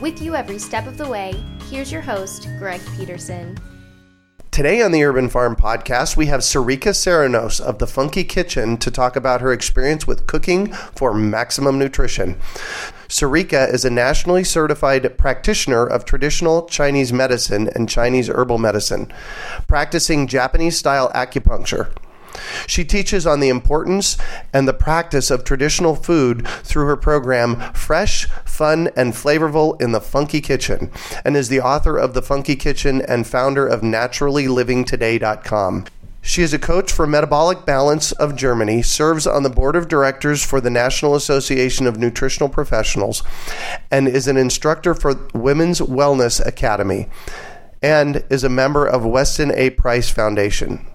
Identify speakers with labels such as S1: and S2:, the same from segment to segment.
S1: With you every step of the way, here's your host, Greg Peterson.
S2: Today on the Urban Farm Podcast, we have Sarica Cernohous of the Funky Kitchen to talk about her experience with cooking for maximum nutrition. Sarica is a nationally certified practitioner of traditional Chinese medicine and Chinese herbal medicine, practicing Japanese style acupuncture. She teaches on the importance and the practice of traditional food through her program Fresh, Fun, and Flavorful in the Funky Kitchen, and is the author of The Funky Kitchen and founder of NaturallyLivingToday.com. She is a coach for Metabolic Balance of Germany, serves on the board of directors for the National Association of Nutritional Professionals, and is an instructor for Women's Wellness Academy, and is a member of Weston A. Price Foundation.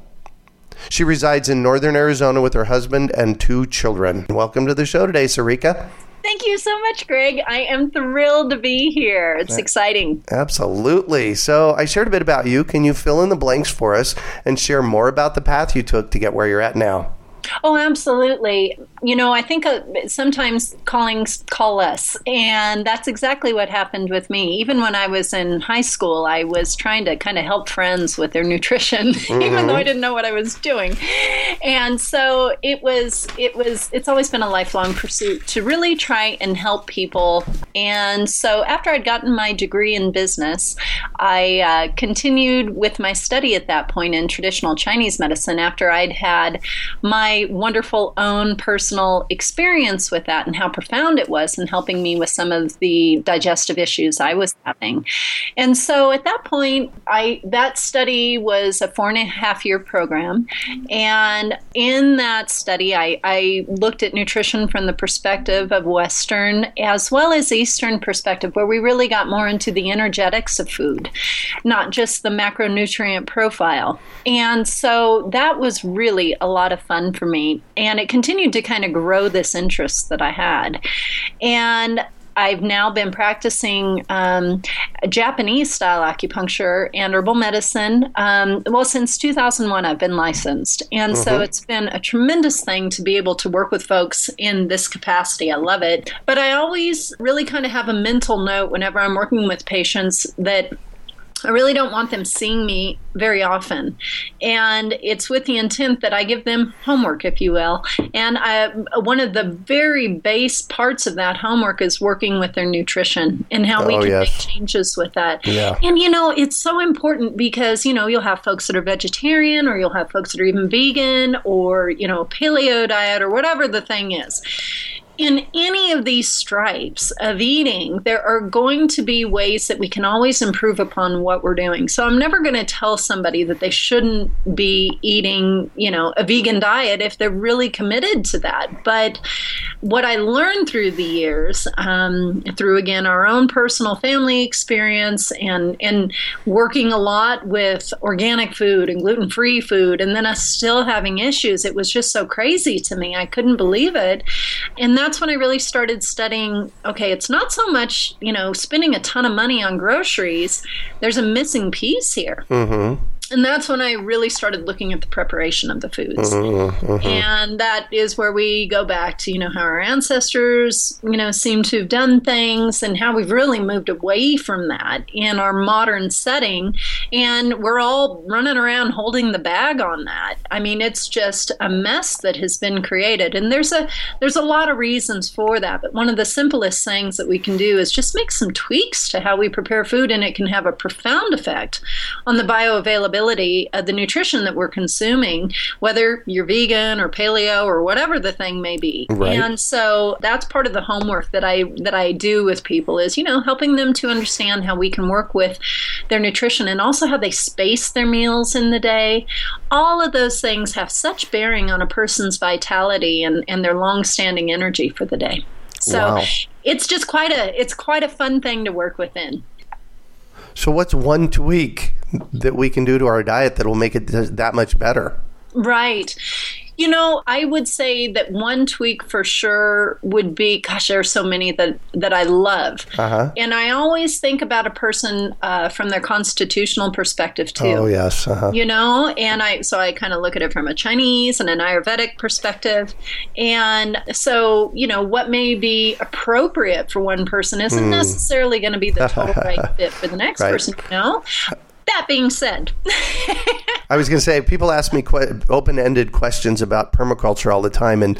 S2: She resides in northern Arizona with her husband and two children. Welcome to the show today, Sarica.
S3: Thank you so much, Greg. I am thrilled to be here. It's exciting.
S2: Absolutely. So, I shared a bit about you. Can you fill in the blanks for us and share more about the path you took to get where you're at now?
S3: Oh, absolutely. You know, I think uh, sometimes calling call us, And that's exactly what happened with me. Even when I was in high school, I was trying to kind of help friends with their nutrition, mm-hmm. even though I didn't know what I was doing. And so it was, it was, it's always been a lifelong pursuit to really try and help people. And so after I'd gotten my degree in business, I uh, continued with my study at that point in traditional Chinese medicine after I'd had my wonderful own personal experience with that and how profound it was in helping me with some of the digestive issues I was having. And so at that point, I that study was a four and a half year program. And in that study, I, I looked at nutrition from the perspective of Western as well as Eastern perspective, where we really got more into the energetics of food, not just the macronutrient profile. And so that was really a lot of fun for me. And it continued to kind of grow this interest that I had. And I've now been practicing um, Japanese style acupuncture and herbal medicine. Um, well, since 2001, I've been licensed. And mm-hmm. so it's been a tremendous thing to be able to work with folks in this capacity. I love it. But I always really kind of have a mental note whenever I'm working with patients that I really don't want them seeing me very often. And it's with the intent that I give them homework, if you will. And I, one of the very base parts of that homework is working with their nutrition and how oh, we can yes. make changes with that. Yeah. And, you know, it's so important because, you know, you'll have folks that are vegetarian or you'll have folks that are even vegan or, you know, paleo diet or whatever the thing is in any of these stripes of eating, there are going to be ways that we can always improve upon what we're doing. So I'm never going to tell somebody that they shouldn't be eating, you know, a vegan diet if they're really committed to that. But what I learned through the years, um, through again our own personal family experience and and working a lot with organic food and gluten free food, and then us still having issues, it was just so crazy to me. I couldn't believe it, and that's when I really started studying okay, it's not so much, you know, spending a ton of money on groceries. There's a missing piece here. Mm-hmm. And that's when I really started looking at the preparation of the foods.
S2: Mm-hmm,
S3: And that is where we go back to, you know, how our ancestors, you know, seem to have done things and how we've really moved away from that in our modern setting. And we're all running around holding the bag on that. I mean, it's just a mess that has been created. And there's a there's a lot of reasons for that. But one of the simplest things that we can do is just make some tweaks to how we prepare food and it can have a profound effect on the bioavailability of the nutrition that we're consuming, whether you're vegan or paleo or whatever the thing may be.
S2: Right.
S3: And so that's part of the homework that I that I do with people is, you know, helping them to understand how we can work with their nutrition and also how they space their meals in the day. All of those things have such bearing on a person's vitality and, and their long-standing energy for the day. So
S2: Wow.
S3: it's just quite a it's quite a fun thing to work within.
S2: So, what's one tweak that we can do to our diet that will make it that much better?
S3: Right. You know, I would say that one tweak for sure would be gosh, there are so many that, that I love.
S2: Uh-huh.
S3: And I always think about a person uh, from their constitutional perspective, too.
S2: Oh, yes. Uh-huh.
S3: You know, and I so I kind of look at it from a Chinese and an Ayurvedic perspective. And so, you know, what may be appropriate for one person isn't necessarily going to be the total right fit for the next
S2: Right.
S3: person, you know? That being said,
S2: I was going to say, people ask me que- open ended questions about permaculture all the time, and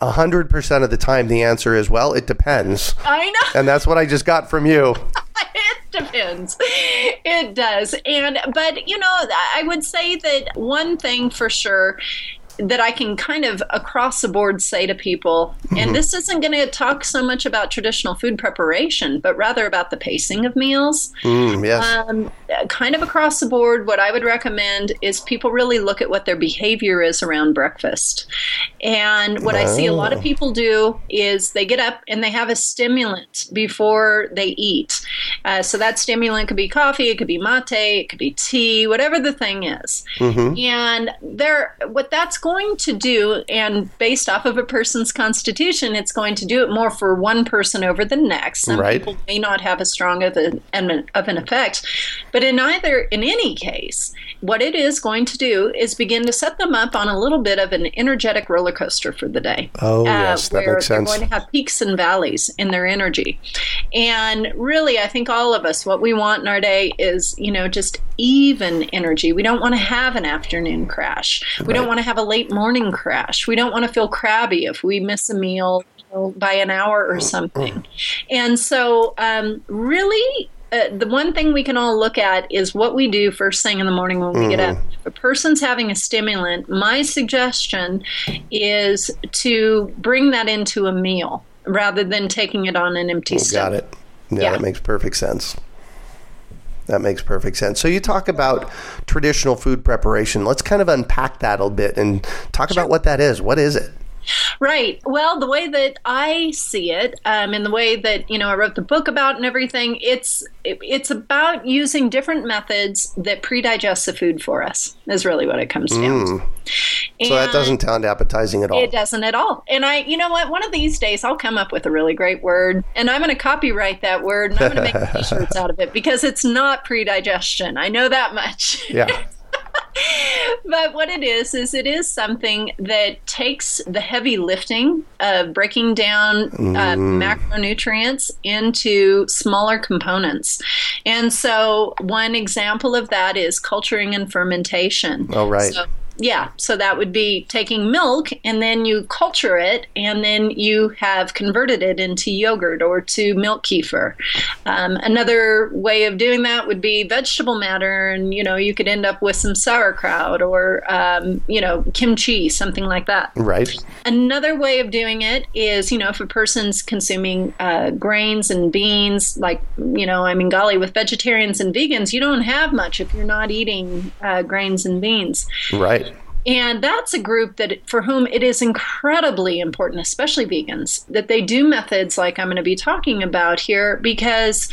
S2: a 100% of the time the answer is, well, it depends.
S3: I know.
S2: And that's what I just got from you.
S3: it depends it does and but you know i would say that one thing for sure that I can kind of across the board say to people, and this isn't going to talk so much about traditional food preparation, but rather about the pacing of meals.
S2: Mm, yes.
S3: Um, kind of across the board, what I would recommend is people really look at what their behavior is around breakfast. And what I see a lot of people do is they get up and they have a stimulant before they eat. Uh, so that stimulant could be coffee, it could be mate, it could be tea, whatever the thing is. And there, what that's going to do, and based off of a person's constitution, it's going to do it more for one person over the next. Some
S2: Right.
S3: people may not have as strong of an, of an effect. But in either, in any case, what it is going to do is begin to set them up on a little bit of an energetic roller coaster for the day.
S2: Oh, uh, yes, that
S3: where
S2: makes
S3: they're going to have peaks and valleys in their energy. And really, I think all of us, what we want in our day is, you know, just even energy. We don't want to have an afternoon crash. We don't want to have a late morning crash. We don't want to feel crabby if we miss a meal you know, by an hour or something. And so, um, really, uh, the one thing we can all look at is what we do first thing in the morning when we get up. If a person's having a stimulant, my suggestion is to bring that into a meal rather than taking it on an empty
S2: Got
S3: stomach.
S2: it. Yeah,
S3: Yeah.
S2: that makes perfect sense. That makes perfect sense. So you talk about traditional food preparation. Let's kind of unpack that a bit and talk about what that is. What is it?
S3: Right. Well, the way that I see it, um, and the way that you know I wrote the book about and everything, it's it, it's about using different methods that pre-digest the food for us. Is really what it comes down to.
S2: So that doesn't sound appetizing at all.
S3: It doesn't at all. And I, you know what? One of these days I'll come up with a really great word and I'm going to copyright that word and I'm going to make t shirts out of it because it's not predigestion. I know that much.
S2: yeah.
S3: but what it is, is it is something that takes the heavy lifting of breaking down uh, macronutrients into smaller components. And so one example of that is culturing and fermentation.
S2: Oh, right.
S3: So, yeah, so that would be taking milk and then you culture it and then you have converted it into yogurt or to milk kefir. Um, another way of doing that would be vegetable matter, and you know you could end up with some sauerkraut or um, you know kimchi, something like that.
S2: Right.
S3: Another way of doing it is, you know, if a person's consuming uh, grains and beans, like, you know, I mean, golly, with vegetarians and vegans, you don't have much if you're not eating uh, grains and beans.
S2: Right.
S3: And that's a group that for whom it is incredibly important, especially vegans, that they do methods like I'm going to be talking about here because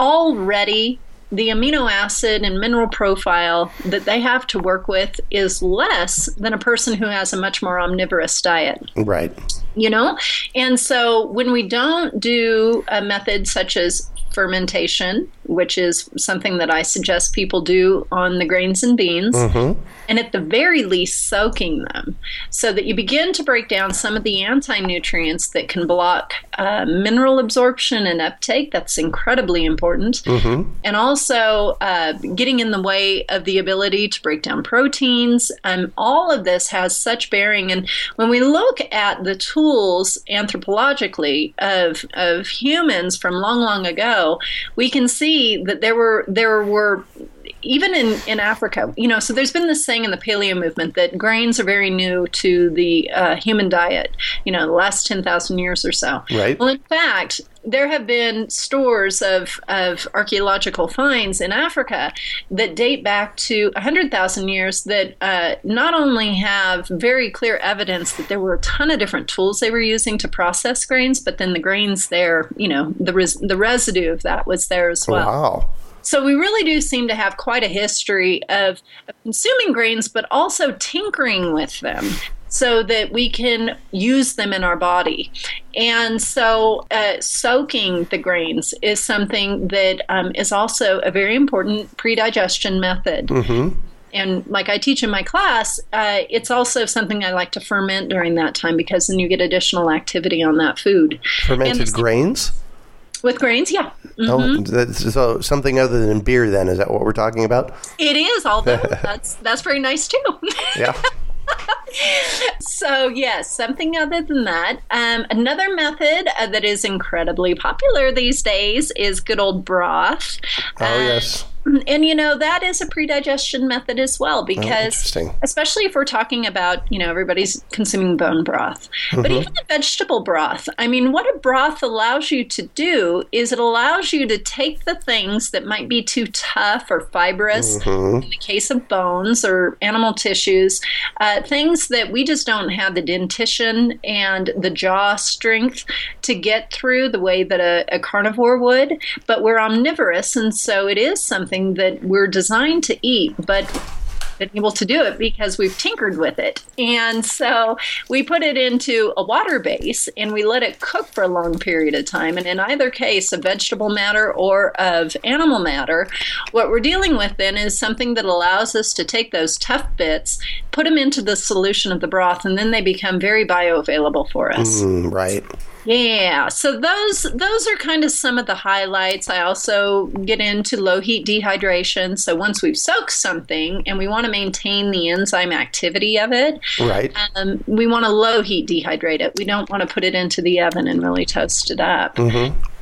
S3: already the amino acid and mineral profile that they have to work with is less than a person who has a much more omnivorous diet
S2: Right.
S3: you know? And so when we don't do a method such as fermentation, which is something that I suggest people do on the grains and beans. And at the very least, soaking them so that you begin to break down some of the anti nutrients that can block uh, mineral absorption and uptake. That's incredibly important. And also uh, getting in the way of the ability to break down proteins. Um, all of this has such bearing. And when we look at the tools anthropologically of, of humans from long, long ago, we can see that there were there were even in, in Africa, you know, so there's been this saying in the paleo movement that grains are very new to the uh, human diet, you know, the last 10,000 years or so.
S2: Right.
S3: Well, in fact, there have been stores of, of archaeological finds in Africa that date back to 100,000 years that uh, not only have very clear evidence that there were a ton of different tools they were using to process grains, but then the grains there, you know, the, res- the residue of that was there as well.
S2: Wow.
S3: So we really do seem to have quite a history of, of consuming grains, but also tinkering with them so that we can use them in our body. And so, uh, soaking the grains is something that um, is also a very important pre-digestion method. And like I teach in my class, uh, it's also something I like to ferment during that time because then you get additional activity on that food.
S2: Fermented grains?
S3: With grains, yeah.
S2: Oh, that's, so something other than beer, then? Is that what we're talking about?
S3: It is, although that's that's very nice too.
S2: Yeah.
S3: so yes, something other than that. Um, another method uh, that is incredibly popular these days is good old broth.
S2: Oh,
S3: Uh,
S2: yes.
S3: and you know that is a pre-digestion method as well because
S2: Oh,
S3: especially if we're talking about you know everybody's consuming bone broth but
S2: Mm-hmm.
S3: even the vegetable broth i mean what a broth allows you to do is it allows you to take the things that might be too tough or fibrous
S2: Mm-hmm.
S3: in the case of bones or animal tissues uh, things that we just don't have the dentition and the jaw strength to get through the way that a, a carnivore would but we're omnivorous and so it is something that we're designed to eat but been able to do it because we've tinkered with it. And so we put it into a water base and we let it cook for a long period of time. And in either case, of vegetable matter or of animal matter, what we're dealing with then is something that allows us to take those tough bits, put them into the solution of the broth, and then they become very bioavailable for us.
S2: Mm, right.
S3: Yeah, so those those are kind of some of the highlights. I also get into low heat dehydration. So once we've soaked something and we want to maintain the enzyme activity of it,
S2: Right.
S3: um, we want to low heat dehydrate it. We don't want to put it into the oven and really toast it up.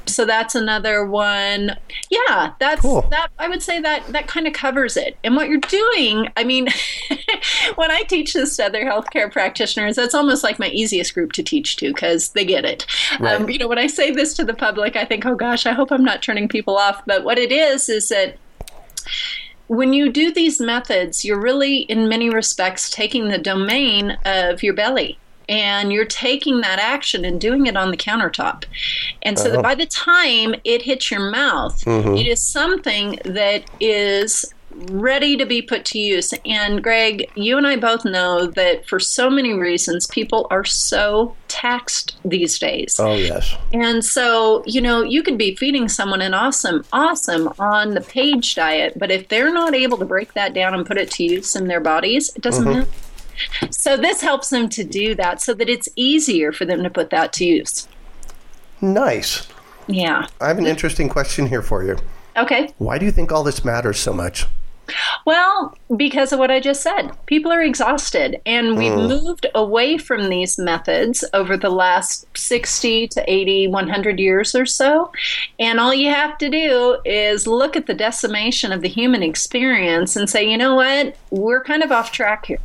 S3: So that's another one. Yeah, that's
S2: Cool.
S3: that. I would say that that kind of covers it. And what you're doing, I mean, when I teach this to other healthcare practitioners, that's almost like my easiest group to teach to because they get it. Um, you know, when I say this to the public, I think, oh gosh, I hope I'm not turning people off. But what it is is that when you do these methods, you're really, in many respects, taking the domain of your belly. And you're taking that action and doing it on the countertop. And so that by the time it hits your mouth, mm-hmm. it is something that is ready to be put to use. And Greg, you and I both know that for so many reasons, people are so taxed these days.
S2: Oh, yes.
S3: And so, you know, you could be feeding someone an awesome, awesome on the page diet, but if they're not able to break that down and put it to use in their bodies, it doesn't mm-hmm. help. So, this helps them to do that so that it's easier for them to put that to use.
S2: Nice.
S3: Yeah.
S2: I have an interesting question here for you.
S3: Okay.
S2: Why do you think all this matters so much?
S3: Well, because of what I just said. People are exhausted, and we've hmm. moved away from these methods over the last 60 to 80, 100 years or so. And all you have to do is look at the decimation of the human experience and say, you know what? We're kind of off track here.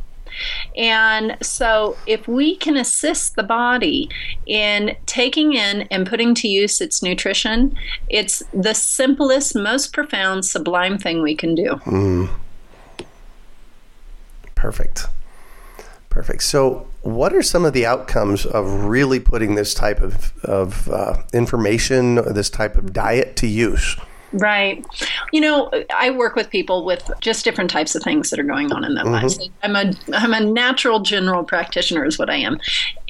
S3: And so, if we can assist the body in taking in and putting to use its nutrition, it's the simplest, most profound, sublime thing we can do.
S2: Perfect. Perfect. So, what are some of the outcomes of really putting this type of, of uh, information, or this type of diet to use?
S3: Right. You know, I work with people with just different types of things that are going on in their mm-hmm. lives. I'm a I'm a natural general practitioner is what I am.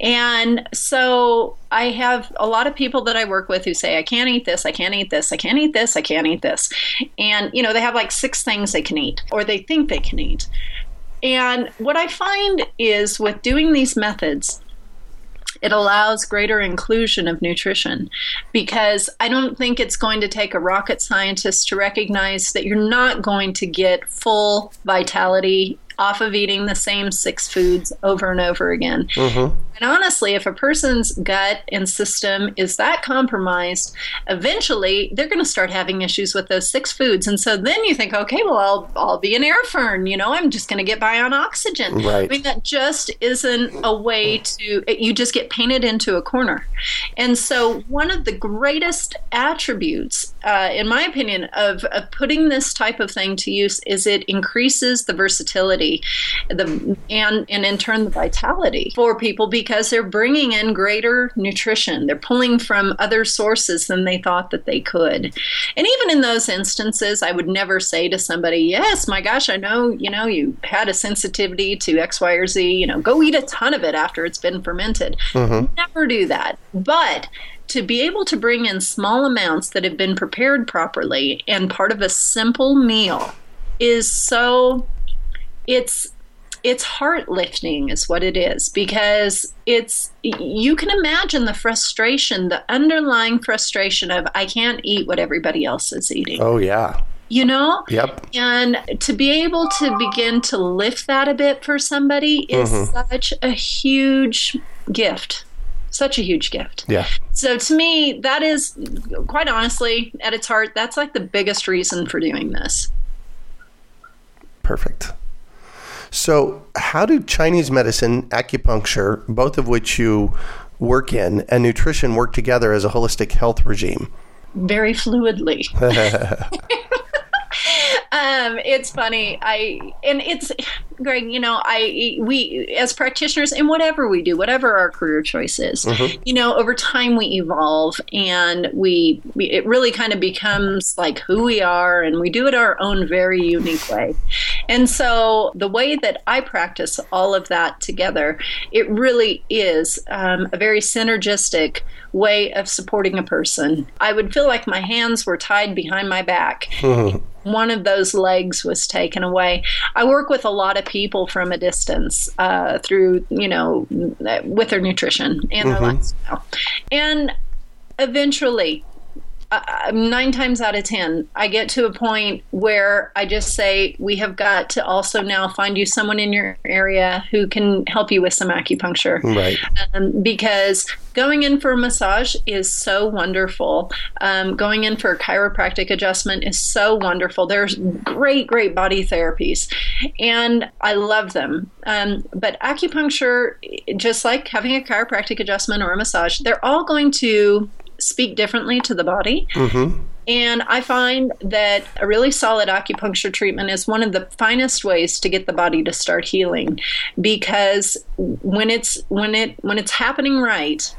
S3: And so I have a lot of people that I work with who say I can't eat this, I can't eat this, I can't eat this, I can't eat this. And you know, they have like six things they can eat or they think they can eat. And what I find is with doing these methods, it allows greater inclusion of nutrition because I don't think it's going to take a rocket scientist to recognize that you're not going to get full vitality off of eating the same six foods over and over again. Mm-hmm. And honestly, if a person's gut and system is that compromised, eventually they're going to start having issues with those six foods. And so then you think, okay, well, I'll, I'll be an air fern. You know, I'm just going to get by on oxygen.
S2: Right.
S3: I mean, that just isn't a way to, you just get painted into a corner. And so one of the greatest attributes, uh, in my opinion, of, of putting this type of thing to use is it increases the versatility the, and, and in turn the vitality for people because they're bringing in greater nutrition. They're pulling from other sources than they thought that they could. And even in those instances, I would never say to somebody, "Yes, my gosh, I know, you know, you had a sensitivity to X, Y, or Z. You know, go eat a ton of it after it's been fermented." Mm-hmm. Never do that. But to be able to bring in small amounts that have been prepared properly and part of a simple meal is so it's it's heart lifting is what it is because it's you can imagine the frustration the underlying frustration of i can't eat what everybody else is eating
S2: Oh yeah.
S3: you know
S2: Yep.
S3: and to be able to begin to lift that a bit for somebody is mm-hmm. such a huge gift such a huge gift
S2: Yeah.
S3: so to me that is quite honestly at its heart that's like the biggest reason for doing this
S2: Perfect. So, how do Chinese medicine, acupuncture, both of which you work in, and nutrition work together as a holistic health regime?
S3: very fluidly. um, it's funny. I and it's Greg. You know, I we as practitioners in whatever we do, whatever our career choice is, you know, over time we evolve and we, we it really kind of becomes like who we are, and we do it our own very unique way. And so the way that I practice all of that together, it really is um, a very synergistic way of supporting a person. I would feel like my hands were tied behind my back. One of those legs was taken away. I work with a lot of people from a distance uh, through, you know, with their nutrition and their lifestyle. And eventually, uh, nine times out of ten, I get to a point where I just say, we have got to also now find you someone in your area who can help you with some acupuncture.
S2: Right.
S3: Um, because going in for a massage is so wonderful. Um, going in for a chiropractic adjustment is so wonderful. There's great, great body therapies, and I love them. Um, but acupuncture, just like having a chiropractic adjustment or a massage, they're all going to speak differently to the body. And I find that a really solid acupuncture treatment is one of the finest ways to get the body to start healing because when it's when it when it's happening right,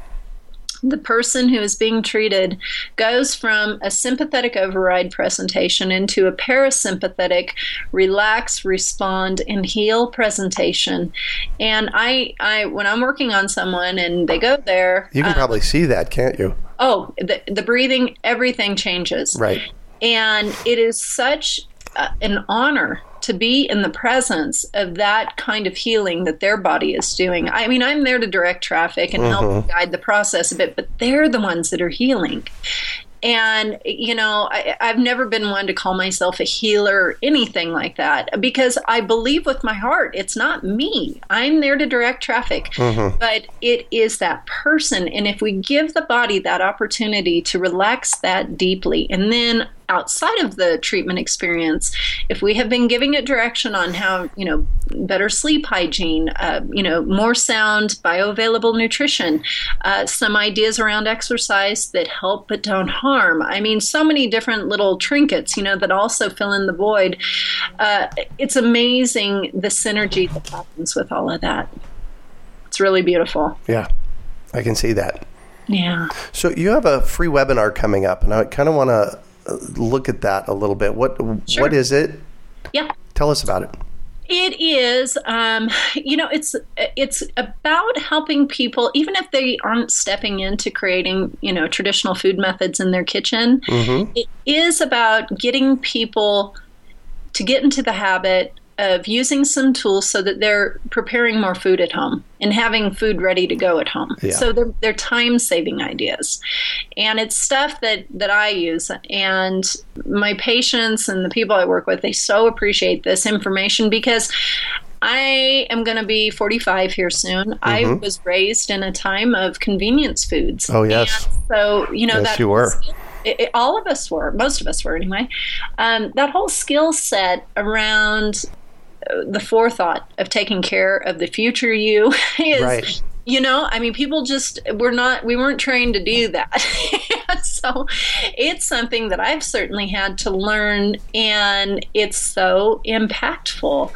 S3: the person who is being treated goes from a sympathetic override presentation into a parasympathetic relax respond and heal presentation and i i when i'm working on someone and they go there
S2: You can
S3: uh,
S2: probably see that, can't you?
S3: Oh the, the breathing everything changes
S2: Right.
S3: and it is such uh, an honor to be in the presence of that kind of healing that their body is doing. I mean, I'm there to direct traffic and help guide the process a bit, but they're the ones that are healing. And, you know, I, I've never been one to call myself a healer or anything like that because I believe with my heart it's not me. I'm there to direct traffic, mm-hmm. but it is that person. And if we give the body that opportunity to relax that deeply and then outside of the treatment experience, if we have been giving it direction on how, you know, better sleep hygiene, uh, you know, more sound, bioavailable nutrition, uh, some ideas around exercise that help but don't harm. I mean, so many different little trinkets, you know, that also fill in the void. Uh, it's amazing the synergy that happens with all of that. It's really beautiful.
S2: Yeah. I can see that.
S3: Yeah.
S2: So you have a free webinar coming up, and I kind of want to look at that a little bit. What
S3: Sure.
S2: what is it?
S3: Yeah.
S2: Tell us about it.
S3: It is, um, you know, it's it's about helping people, even if they aren't stepping into creating, you know, traditional food methods in their kitchen. It is about getting people to get into the habit of using some tools so that they're preparing more food at home and having food ready to go at home.
S2: Yeah.
S3: So they're, they're time saving ideas. And it's stuff that, that I use. And my patients and the people I work with, they so appreciate this information because I am going to be 45 here soon. I was raised in a time of convenience foods.
S2: Oh, yes.
S3: And so, you know,
S2: Yes,
S3: that
S2: you were.
S3: it, it- all of us were, most of us were anyway. Um, that whole skill set around the forethought of taking care of the future you is.
S2: Right.
S3: You know, I mean, people just we're not we weren't trained to do that, so it's something that I've certainly had to learn, and it's so impactful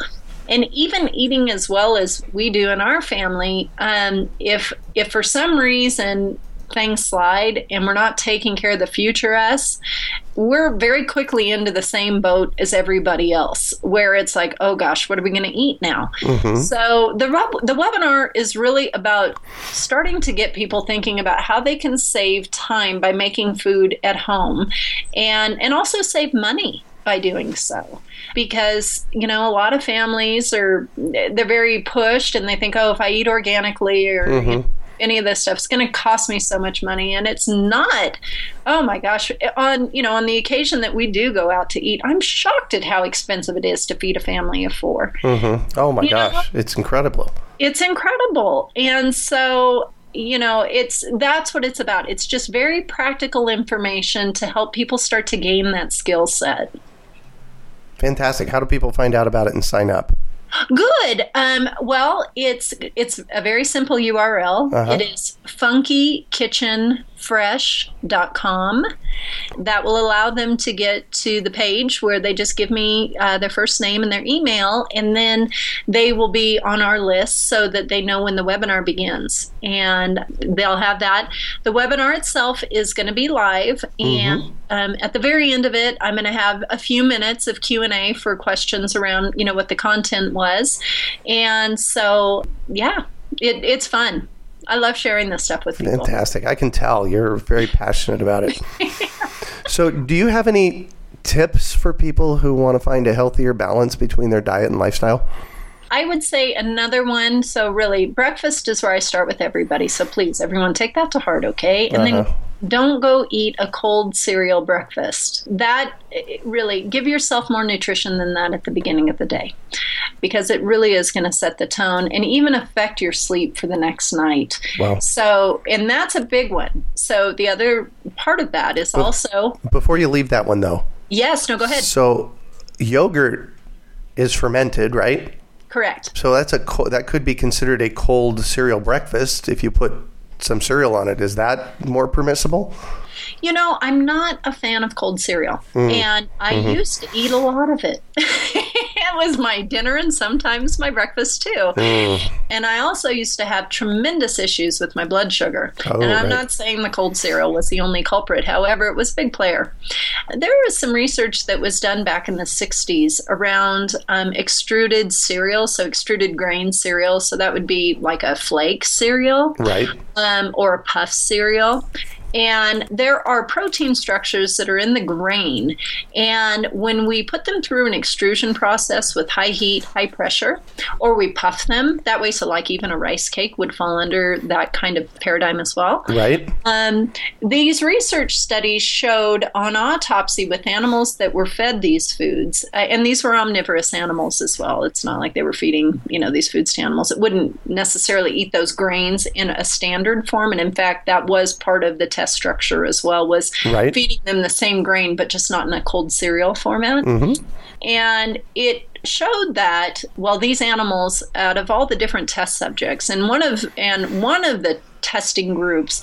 S3: and even eating as well as we do in our family um, if if for some reason things slide and we're not taking care of the future us we're very quickly into the same boat as everybody else where it's like oh gosh what are we going to eat now? Mm-hmm. So the the webinar is really about starting to get people thinking about how they can save time by making food at home and and also save money by doing so. Because you know a lot of families are they're very pushed and they think oh if i eat organically or you know, any of this stuff is going to cost me so much money and it's not oh my gosh on you know on the occasion that we do go out to eat i'm shocked at how expensive it is to feed a family of four mm-hmm.
S2: Oh my
S3: You know-
S2: gosh, it's incredible.
S3: it's incredible and so you know it's that's what it's about it's just very practical information to help people start to gain that skill set
S2: Fantastic. How do people find out about it and sign up?
S3: Good. Um, well, it's it's a very simple URL.
S2: Uh-huh.
S3: It is funkykitchenfresh.com. That will allow them to get to the page where they just give me uh, their first name and their email, and then they will be on our list so that they know when the webinar begins. And they'll have that. The webinar itself is going to be live, and um, at the very end of it, I'm going to have a few minutes of Q and A for questions around, you know, what the content was, and so yeah, it, it's fun. I love sharing this stuff with people.
S2: Fantastic. I can tell you're very passionate about it. so, do you have any tips for people who want to find a healthier balance between their diet and lifestyle?
S3: I would say another one. So, really, breakfast is where I start with everybody. So, please, everyone, take that to heart, okay? And
S2: Uh-huh.
S3: then don't go eat a cold cereal breakfast. That eh, really, give yourself more nutrition than that at the beginning of the day because it really is going to set the tone and even affect your sleep for the next night.
S2: Wow.
S3: So, and that's a big one. So, the other part of that is also,
S2: Before you leave that one, though,
S3: yes, no, go ahead.
S2: so yogurt is fermented, right?
S3: Correct.
S2: So that's a co- that could be considered a cold cereal breakfast if you put some cereal on it. Is that more permissible?
S3: You know, I'm not a fan of cold cereal, and I used to eat a lot of it. it was my dinner and sometimes my breakfast too. And I also used to have tremendous issues with my blood sugar.
S2: Oh,
S3: and I'm
S2: right.
S3: not saying the cold cereal was the only culprit. However, it was a big player. There was some research that was done back in the 60s around um, extruded cereal, so extruded grain cereal. So that would be like a flake cereal
S2: Right.
S3: um, or a puff cereal. And there are protein structures that are in the grain. And when we put them through an extrusion process with high heat, high pressure, or we puff them, that way, so like even a rice cake would fall under that kind of paradigm as well.
S2: Right.
S3: Um, these research studies showed on autopsy with animals that were fed these foods, uh, and these were omnivorous animals as well. It's not like they were feeding, you know, these foods to animals. It wouldn't necessarily eat those grains in a standard form, and in fact, that was part of the test structure as well. Was
S2: Right.
S3: feeding them the same grain, but just not in a cold cereal format. And it showed that well these animals out of all the different test subjects and one of and one of the testing groups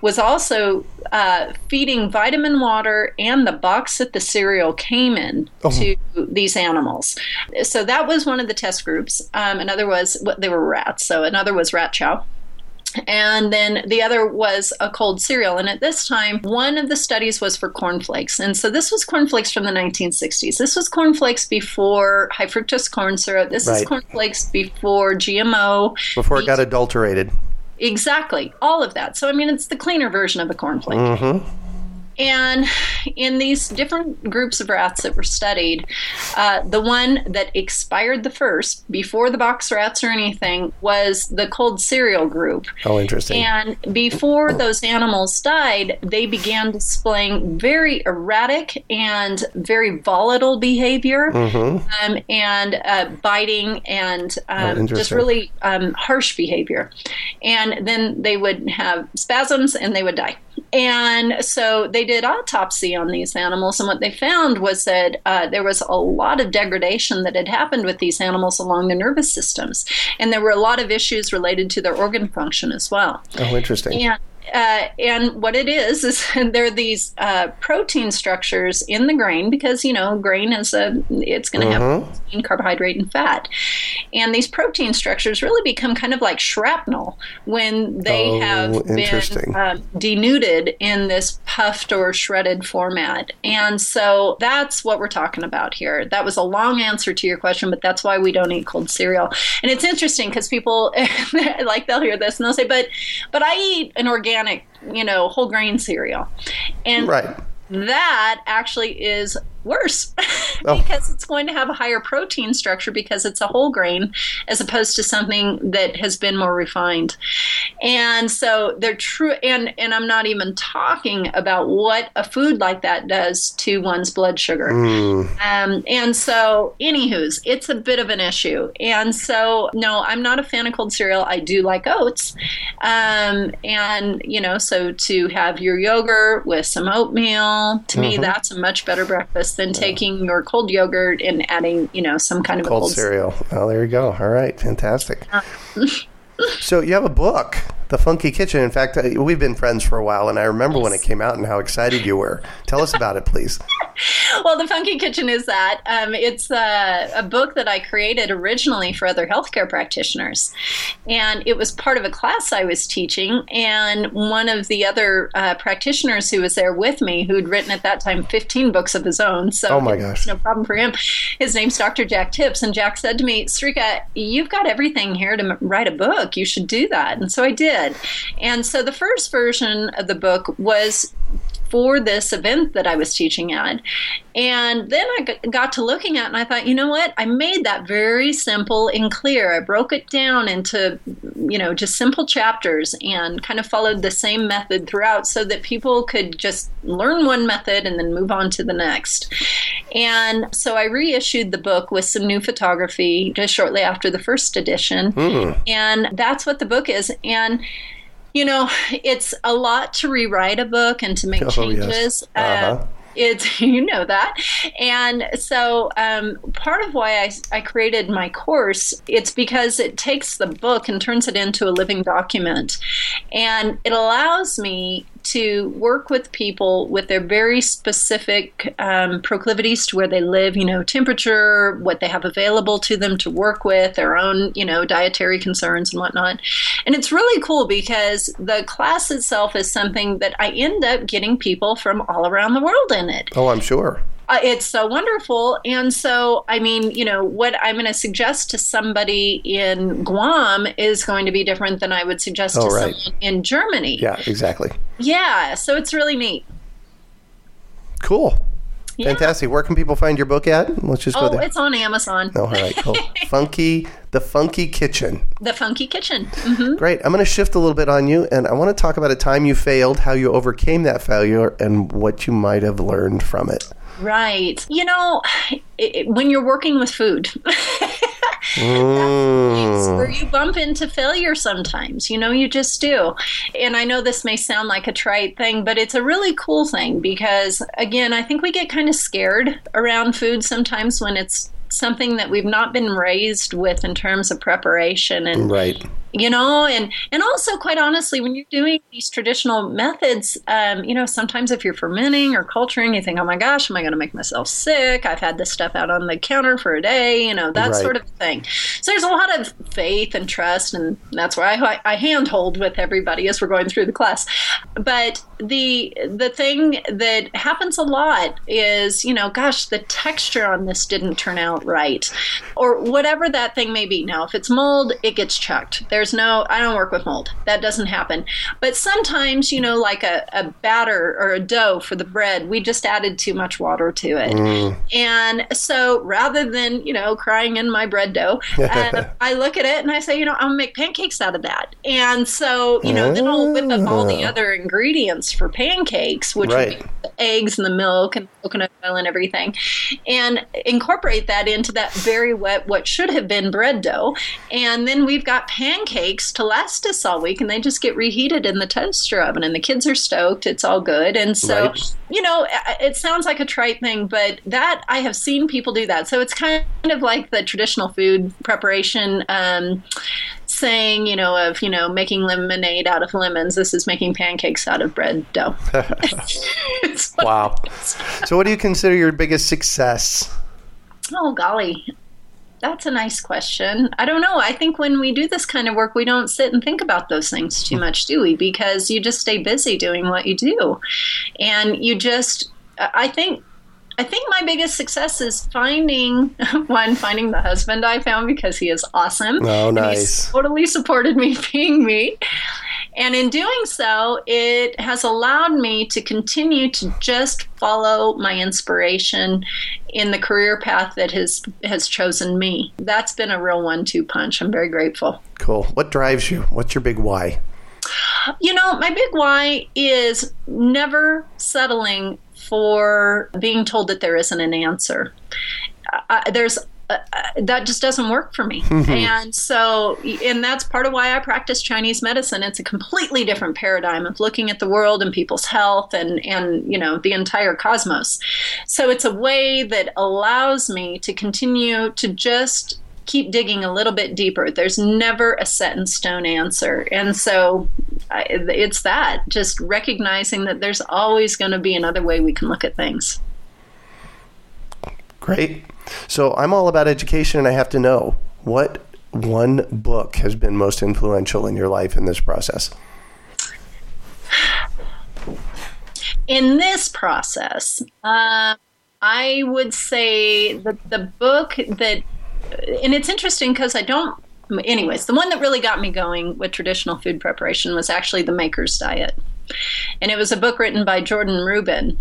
S3: was also uh, feeding vitamin water and the box that the cereal came in to these animals. So that was one of the test groups. Um, another was what they were rats. So another was rat chow and then the other was a cold cereal. And at this time, one of the studies was for cornflakes. And so this was cornflakes from the 1960s. This was cornflakes before high fructose corn syrup. This
S2: Right.
S3: is cornflakes before GMO.
S2: Before it got adulterated.
S3: Exactly, all of that. So, I mean, it's the cleaner version of a cornflake.
S2: Mm-hmm.
S3: And in these different groups of rats that were studied, uh, the one that expired the first, before the box rats or anything, was the cold cereal group.
S2: Oh, interesting.
S3: And before those animals died, they began displaying very erratic and very volatile behavior um, and uh, biting and um, just really um, harsh behavior. And then they would have spasms and they would die. And so they did autopsy on these animals, and what they found was that uh, there was a lot of degradation that had happened with these animals along the nervous systems, and there were a lot of issues related to their organ function as well.
S2: oh, interesting.
S3: And uh, and what it is is there are these uh, protein structures in the grain because you know grain is a it's going to have protein, carbohydrate, and fat, and these protein structures really become kind of like shrapnel when they
S2: Oh,
S3: have been um, denuded in this puffed or shredded format, and so that's what we're talking about here. That was a long answer to your question, but that's why we don't eat cold cereal. And it's interesting because people like they'll hear this and they'll say, "But, but I eat an organic, you know, whole grain cereal," and
S2: Right.
S3: that actually is worse
S2: Oh.
S3: because it's going to have a higher protein structure because it's a whole grain as opposed to something that has been more refined. And so they're true and and i'm not even talking about what a food like that does to one's blood sugar. Um, and so anywho's it's a bit of an issue. And so no i'm not a fan of cold cereal. I do like oats. Um, and you know so to have your yogurt with some oatmeal to me that's a much better breakfast than taking your cold yogurt and adding you know some kind of
S2: Cold
S3: cold
S2: cereal. Oh, there you go. All right. Fantastic. so you have a book, The Funky Kitchen. In fact, uh, we've been friends for a while, and I remember when it came out and how excited you were. Tell us about it, please.
S3: Well, the Funky Kitchen is that. Um, it's a, a book that I created originally for other healthcare practitioners. And it was part of a class I was teaching. And one of the other uh, practitioners who was there with me, who'd written at that time 15 books of his own. So
S2: Oh, my gosh.
S3: no problem for him. His name's Dr. Jack Tips. And Jack said to me, Srika, you've got everything here to m- write a book. You should do that. And so I did. And so the first version of the book was for this event that I was teaching at. And then I got to looking at it and I thought, you know what? I made that very simple and clear. I broke it down into, you know, just simple chapters and kind of followed the same method throughout so that people could just learn one method and then move on to the next. And so I reissued the book with some new photography just shortly after the first edition. Hmm. And that's what the book is. And you know, it's a lot to rewrite a book and to make
S2: Oh, yes.
S3: changes.
S2: Uh-huh.
S3: Uh, it's you know that, and so um, part of why I, I created my course it's because it takes the book and turns it into a living document, and it allows me to work with people with their very specific um, proclivities to where they live, you know, temperature, what they have available to them to work with, their own, you know, dietary concerns and whatnot. And it's really cool because the class itself is something that I end up getting people from all around the world in it.
S2: Oh, I'm sure.
S3: Uh, it's so wonderful. And so, I mean, you know, what I'm going to suggest to somebody in Guam is going to be different than I would suggest
S2: Oh,
S3: to
S2: right.
S3: someone in Germany.
S2: Yeah, exactly.
S3: Yeah, so it's really neat.
S2: Cool.
S3: Yeah.
S2: Fantastic. Where can people find your book at? Let's just go
S3: Oh,
S2: there.
S3: it's on Amazon.
S2: Oh, all right, cool. Funky, The Funky Kitchen.
S3: The Funky Kitchen. hmm
S2: Great. I'm going to shift a little bit on you, and I want to talk about a time you failed, how you overcame that failure, and what you might have learned from it.
S3: Right. You know, it- when you're working with food,
S2: Mm.
S3: where you bump into failure sometimes. You know, you just do. And I know this may sound like a trite thing, but it's a really cool thing because, again, I think we get kind of scared around food sometimes when it's something that we've not been raised with in terms of preparation and
S2: Right.
S3: You know? And and also quite honestly when you're doing these traditional methods um, you know sometimes if you're fermenting or culturing you think oh my gosh am i going to make myself sick? I've had this stuff out on the counter for a day you know that right. sort of thing. So there's a lot of faith and trust and that's why I, I handhold with everybody as we're going through the class. But the the thing that happens a lot is you know gosh the texture on this didn't turn out right. Or whatever that thing may be. Now if it's mold it gets chucked. There's no i don't work with mold that doesn't happen but sometimes you know like a, a batter or a dough for the bread we just added too much water to it mm. and so rather than you know crying in my bread dough uh, i look at it and i say you know i'm gonna make pancakes out of that and so you know then i'll whip up all the ah. other ingredients for pancakes which right. would be the eggs and the milk and coconut oil and everything and incorporate that into that very wet what should have been bread dough and then we've got pancakes to last us all week and they just get reheated in the toaster oven and the kids are stoked it's all good and so right. you know it sounds like a trite thing but that i have seen people do that so it's kind of like the traditional food preparation um, saying, you know, of, you know, making lemonade out of lemons. This is making pancakes out of bread dough.
S2: wow. So, what do you consider your biggest success?
S3: Oh, golly. That's a nice question. I don't know. I think when we do this kind of work, we don't sit and think about those things too much, do we? Because you just stay busy doing what you do. And you just, I think I think my biggest success is finding one, finding the husband I found because he is awesome.
S2: Oh, nice.
S3: totally supported me being me. And in doing so, it has allowed me to continue to just follow my inspiration in the career path that has has chosen me. That's been a real one-two punch. I'm very grateful.
S2: Cool. What drives you? What's your big why?
S3: You know, my big why is never settling for being told that there isn't an answer. Uh, there's uh, that just doesn't work for me. Mm-hmm. And so, and that's part of why I practice Chinese medicine. It's a completely different paradigm of looking at the world and people's health and, and, you know, the entire cosmos. So it's a way that allows me to continue to just keep digging a little bit deeper. There's never a set in stone answer. And so I, it's that, just recognizing that there's always going to be another way we can look at things.
S2: Great. So I'm all about education, and I have to know what one book has been most influential in your life in this process?
S3: In this process, uh, I would say that the book that and it's interesting because I don't. Anyways, the one that really got me going with traditional food preparation was actually the Maker's Diet. And it was a book written by Jordan Rubin.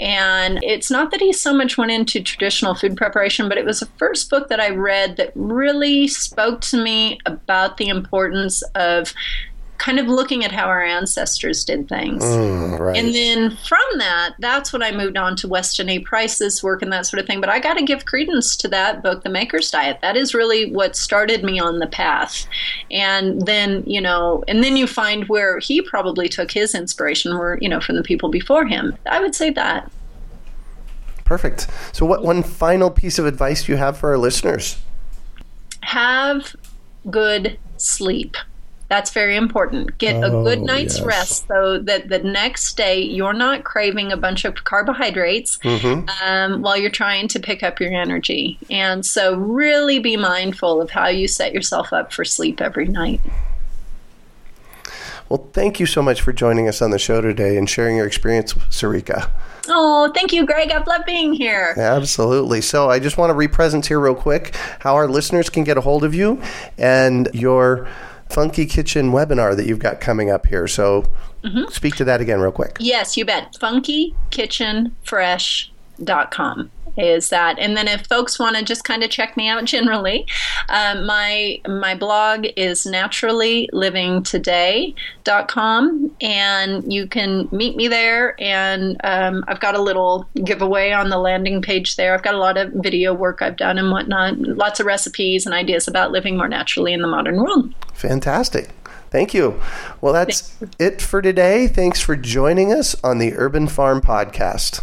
S3: And it's not that he so much went into traditional food preparation, but it was the first book that I read that really spoke to me about the importance of kind of looking at how our ancestors did things. Mm, right. And then from that, that's when I moved on to Weston A. Price's work and that sort of thing. But I got to give credence to that book, The Maker's Diet. That is really what started me on the path. And then, you know, and then you find where he probably took his inspiration were, you know, from the people before him. I would say that.
S2: Perfect. So, what one final piece of advice do you have for our listeners?
S3: Have good sleep. That's very important. Get oh, a good night's yes. rest so that the next day you're not craving a bunch of carbohydrates mm-hmm. um, while you're trying to pick up your energy. And so, really be mindful of how you set yourself up for sleep every night.
S2: Well, thank you so much for joining us on the show today and sharing your experience, Sarica.
S3: Oh, thank you, Greg. I've loved being here.
S2: Absolutely. So I just want to represent here real quick how our listeners can get a hold of you and your Funky Kitchen webinar that you've got coming up here. So mm-hmm. speak to that again, real quick.
S3: Yes, you bet. FunkyKitchenFresh.com is that and then if folks want to just kind of check me out generally um, my my blog is naturallylivingtoday.com and you can meet me there and um, i've got a little giveaway on the landing page there i've got a lot of video work i've done and whatnot lots of recipes and ideas about living more naturally in the modern world
S2: Fantastic. Thank you. Well, that's it for today. Thanks for joining us on the Urban Farm Podcast.